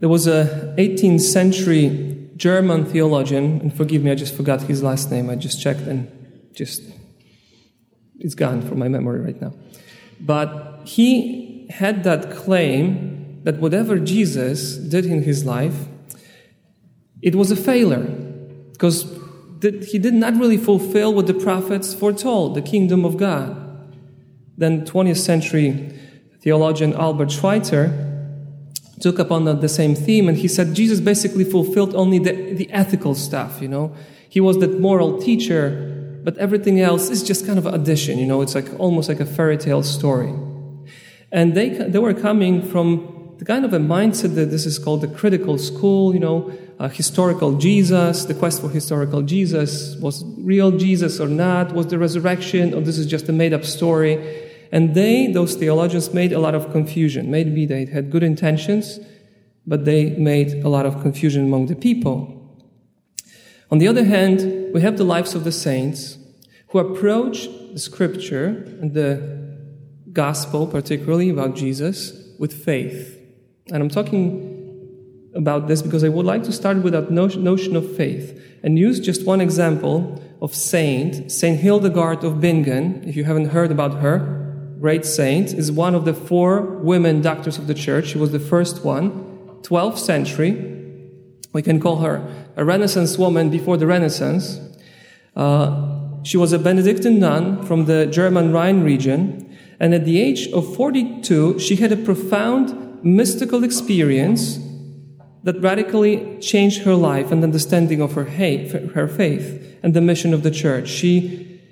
There was a 18th century German theologian, and forgive me, I just forgot his last name. I just checked and just it's gone from my memory right now. But he had that claim that whatever Jesus did in his life, it was a failure because he did not really fulfill what the prophets foretold the kingdom of God. Then, 20th century theologian Albert Schweitzer took up on the, the same theme and he said Jesus basically fulfilled only the, the ethical stuff, you know. He was that moral teacher, but everything else is just kind of addition, you know. It's like almost like a fairy tale story. And they, they were coming from the kind of a mindset that this is called the critical school, you know, uh, historical Jesus, the quest for historical Jesus. Was real Jesus or not? Was the resurrection or this is just a made up story? And they, those theologians, made a lot of confusion. Maybe they had good intentions, but they made a lot of confusion among the people. On the other hand, we have the lives of the saints who approach the scripture and the gospel, particularly about Jesus, with faith. And I'm talking about this because I would like to start with that notion of faith and use just one example of saint, Saint Hildegard of Bingen. If you haven't heard about her, great saint, is one of the four women doctors of the church. She was the first one, 12th century. We can call her a Renaissance woman before the Renaissance. Uh, she was a Benedictine nun from the German Rhine region, and at the age of 42, she had a profound mystical experience that radically changed her life and understanding of her, her faith and the mission of the church. She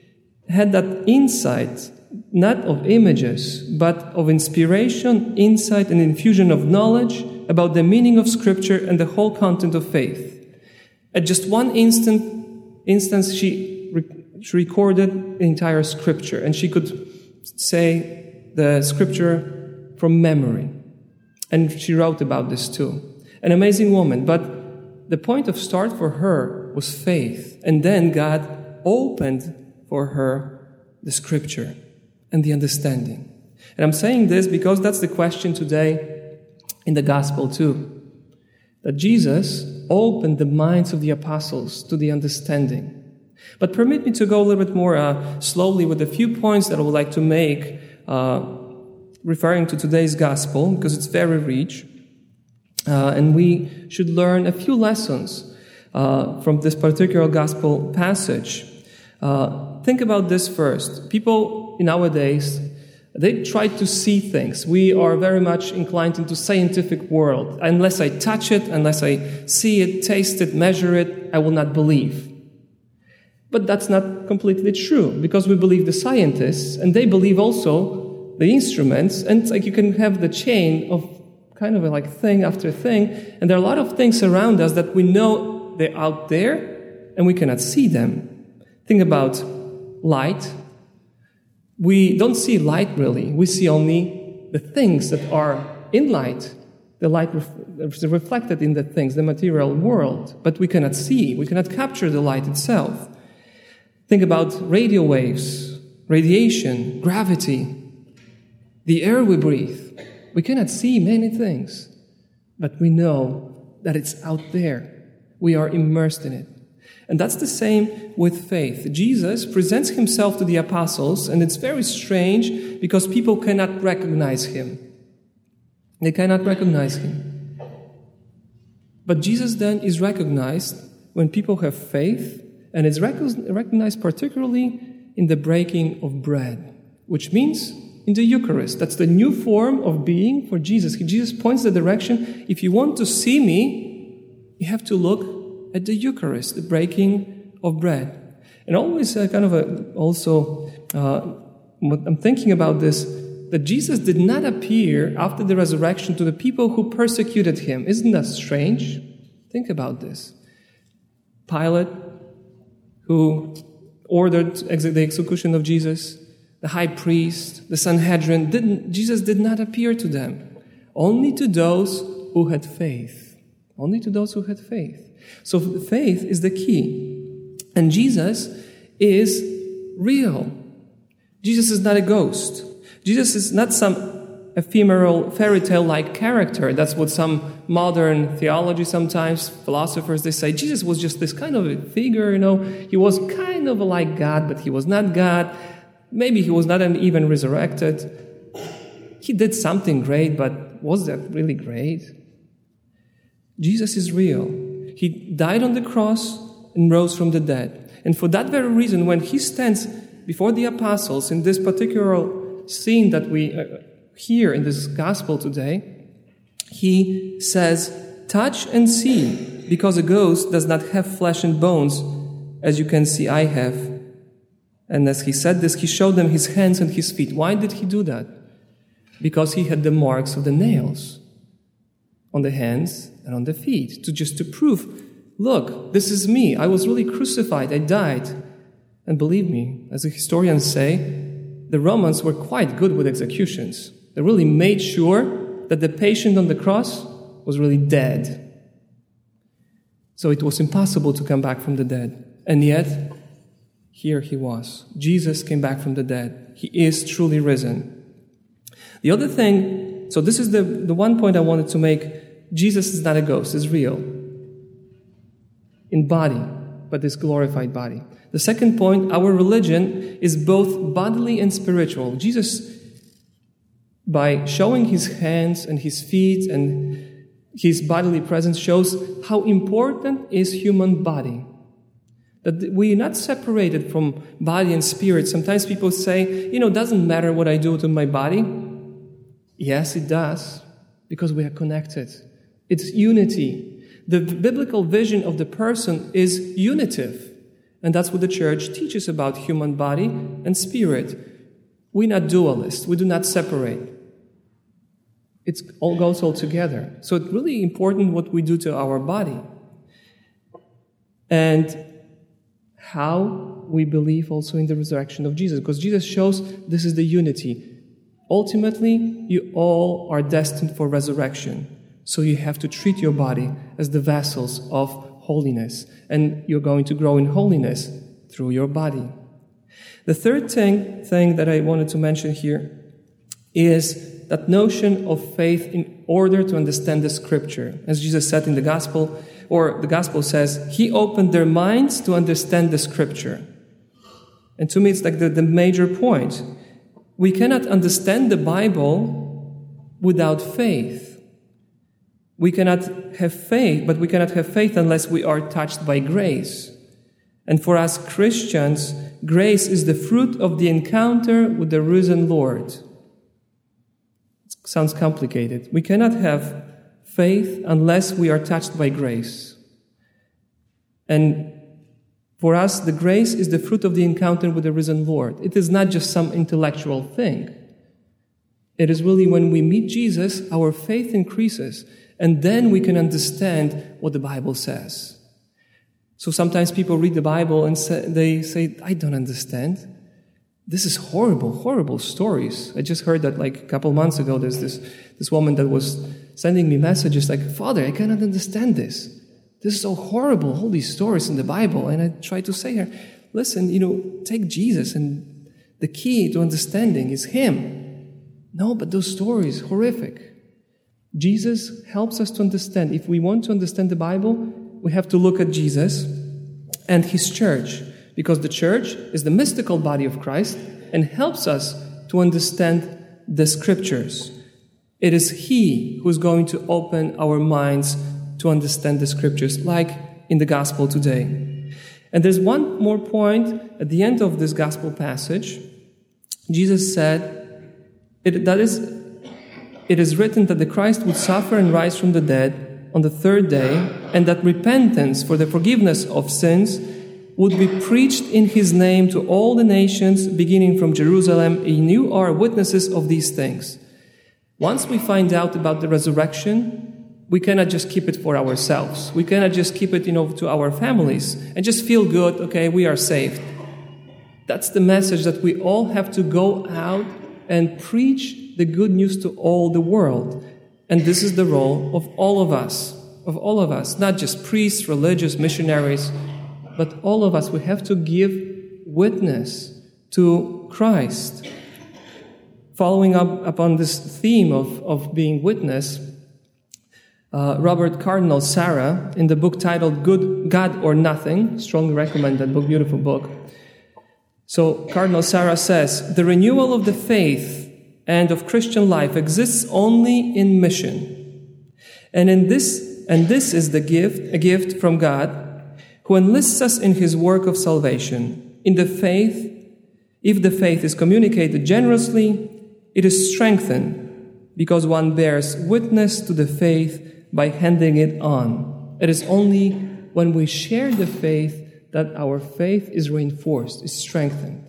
had that insight, not of images, but of inspiration, insight, and infusion of knowledge about the meaning of Scripture and the whole content of faith. At just one instant, instance, she, re- she recorded the entire Scripture, and she could say the Scripture from memory. And she wrote about this too. An amazing woman. But the point of start for her was faith. And then God opened for her the scripture and the understanding. And I'm saying this because that's the question today in the gospel too. That Jesus opened the minds of the apostles to the understanding. But permit me to go a little bit more uh, slowly with a few points that I would like to make, uh, referring to today's gospel, because it's very rich. Uh, and we should learn a few lessons uh, from this particular gospel passage. Uh, think about this first. People nowadays, they try to see things. We are very much inclined into scientific world. Unless I touch it, unless I see it, taste it, measure it, I will not believe. But that's not completely true because we believe the scientists and they believe also the instruments and like you can have the chain of kind of like thing after thing. And there are a lot of things around us that we know they're out there and we cannot see them. Think about light. We don't see light really. We see only the things that are in light. The light is reflected in the things, the material world, but we cannot see. We cannot capture the light itself. Think about radio waves, radiation, gravity, the air we breathe. We cannot see many things, but we know that it's out there. We are immersed in it. And that's the same with faith. Jesus presents himself to the apostles, and it's very strange because people cannot recognize him. They cannot recognize him. But Jesus then is recognized when people have faith, and it's recognized particularly in the breaking of bread, which means in the Eucharist. That's the new form of being for Jesus. Jesus points the direction. If you want to see me, you have to look at the Eucharist, the breaking of bread. And always uh, kind of a, also, uh, I'm thinking about this, that Jesus did not appear after the resurrection to the people who persecuted him. Isn't that strange? Think about this. Pilate, who ordered the execution of Jesus, the high priest, the Sanhedrin, didn't, Jesus did not appear to them. Only to those who had faith. Only to those who had faith. So faith is the key. And Jesus is real. Jesus is not a ghost. Jesus is not some ephemeral fairy tale like character. That's what some modern theology sometimes, philosophers, they say Jesus was just this kind of a figure, you know. He was kind of like God, but he was not God. Maybe he was not even resurrected. He did something great, but was that really great? Jesus is real. He died on the cross and rose from the dead. And for that very reason, when he stands before the apostles in this particular scene that we uh, hear in this gospel today, he says, Touch and see, because a ghost does not have flesh and bones, as you can see I have. And as he said this, he showed them his hands and his feet. Why did he do that? Because he had the marks of the nails on the hands and on the feet, to just to prove, look, this is me. I was really crucified. I died. And believe me, as the historians say, the Romans were quite good with executions. They really made sure that the patient on the cross was really dead. So it was impossible to come back from the dead. And yet, here he was. Jesus came back from the dead. He is truly risen. The other thing, so this is the, the one point I wanted to make Jesus is not a ghost, is real. In body, but this glorified body. The second point, our religion is both bodily and spiritual. Jesus, by showing his hands and his feet and his bodily presence, shows how important is human body. That we're not separated from body and spirit. Sometimes people say, you know, it doesn't matter what I do to my body. Yes, it does, because we are connected. It's unity. The biblical vision of the person is unitive. And that's what the church teaches about human body and spirit. We're not dualist. We do not separate. It all goes all together. So it's really important what we do to our body. And how we believe also in the resurrection of Jesus. Because Jesus shows this is the unity. Ultimately, you all are destined for resurrection. So you have to treat your body as the vessels of holiness, and you're going to grow in holiness through your body. The third thing, thing that I wanted to mention here is that notion of faith in order to understand the scripture. As Jesus said in the gospel, or the gospel says, He opened their minds to understand the scripture. And to me, it's like the, the major point. We cannot understand the Bible without faith. We cannot have faith, but we cannot have faith unless we are touched by grace. And for us Christians, grace is the fruit of the encounter with the risen Lord. It sounds complicated. We cannot have faith unless we are touched by grace. And for us, the grace is the fruit of the encounter with the risen Lord. It is not just some intellectual thing. It is really when we meet Jesus, our faith increases and then we can understand what the Bible says. So sometimes people read the Bible and say, they say, I don't understand. This is horrible, horrible stories. I just heard that like a couple months ago, there's this, this woman that was sending me messages like, Father, I cannot understand this. This is so horrible, all these stories in the Bible. And I tried to say her, listen, you know, take Jesus and the key to understanding is Him. No, but those stories, horrific. Jesus helps us to understand. If we want to understand the Bible, we have to look at Jesus and his church, because the church is the mystical body of Christ and helps us to understand the scriptures. It is he who's going to open our minds to understand the scriptures, like in the gospel today. And there's one more point at the end of this gospel passage. Jesus said, it, that is it is written that the Christ would suffer and rise from the dead on the third day, and that repentance for the forgiveness of sins would be preached in his name to all the nations, beginning from Jerusalem, and you are witnesses of these things. Once we find out about the resurrection, we cannot just keep it for ourselves. We cannot just keep it, you know, to our families and just feel good, okay, we are saved. That's the message that we all have to go out and preach the good news to all the world. And this is the role of all of us, of all of us, not just priests, religious, missionaries, but all of us. We have to give witness to Christ. following up upon this theme of, of being witness, uh, Robert Cardinal Sarah, in the book titled Good God or Nothing, strongly recommend that book, beautiful book. So Cardinal Sarah says, the renewal of the faith and of Christian life exists only in mission. And in this, and this is the gift, a gift from God, who enlists us in his work of salvation. In the faith, if the faith is communicated generously, it is strengthened because one bears witness to the faith by handing it on. It is only when we share the faith that our faith is reinforced, is strengthened.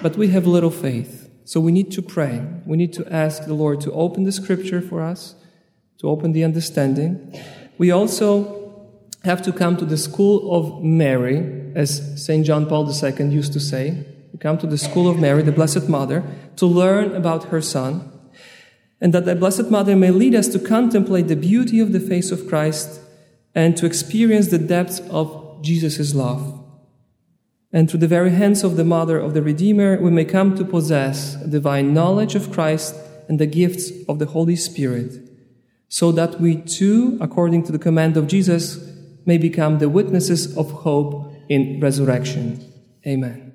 But we have little faith, so we need to pray. We need to ask the Lord to open the scripture for us, to open the understanding. We also have to come to the school of Mary, as St. John Paul II used to say. We come to the school of Mary, the Blessed Mother, to learn about her Son, and that the Blessed Mother may lead us to contemplate the beauty of the face of Christ and to experience the depth of Jesus' love. And through the very hands of the Mother of the Redeemer, we may come to possess a divine knowledge of Christ and the gifts of the Holy Spirit, so that we too, according to the command of Jesus, may become the witnesses of hope in resurrection. Amen.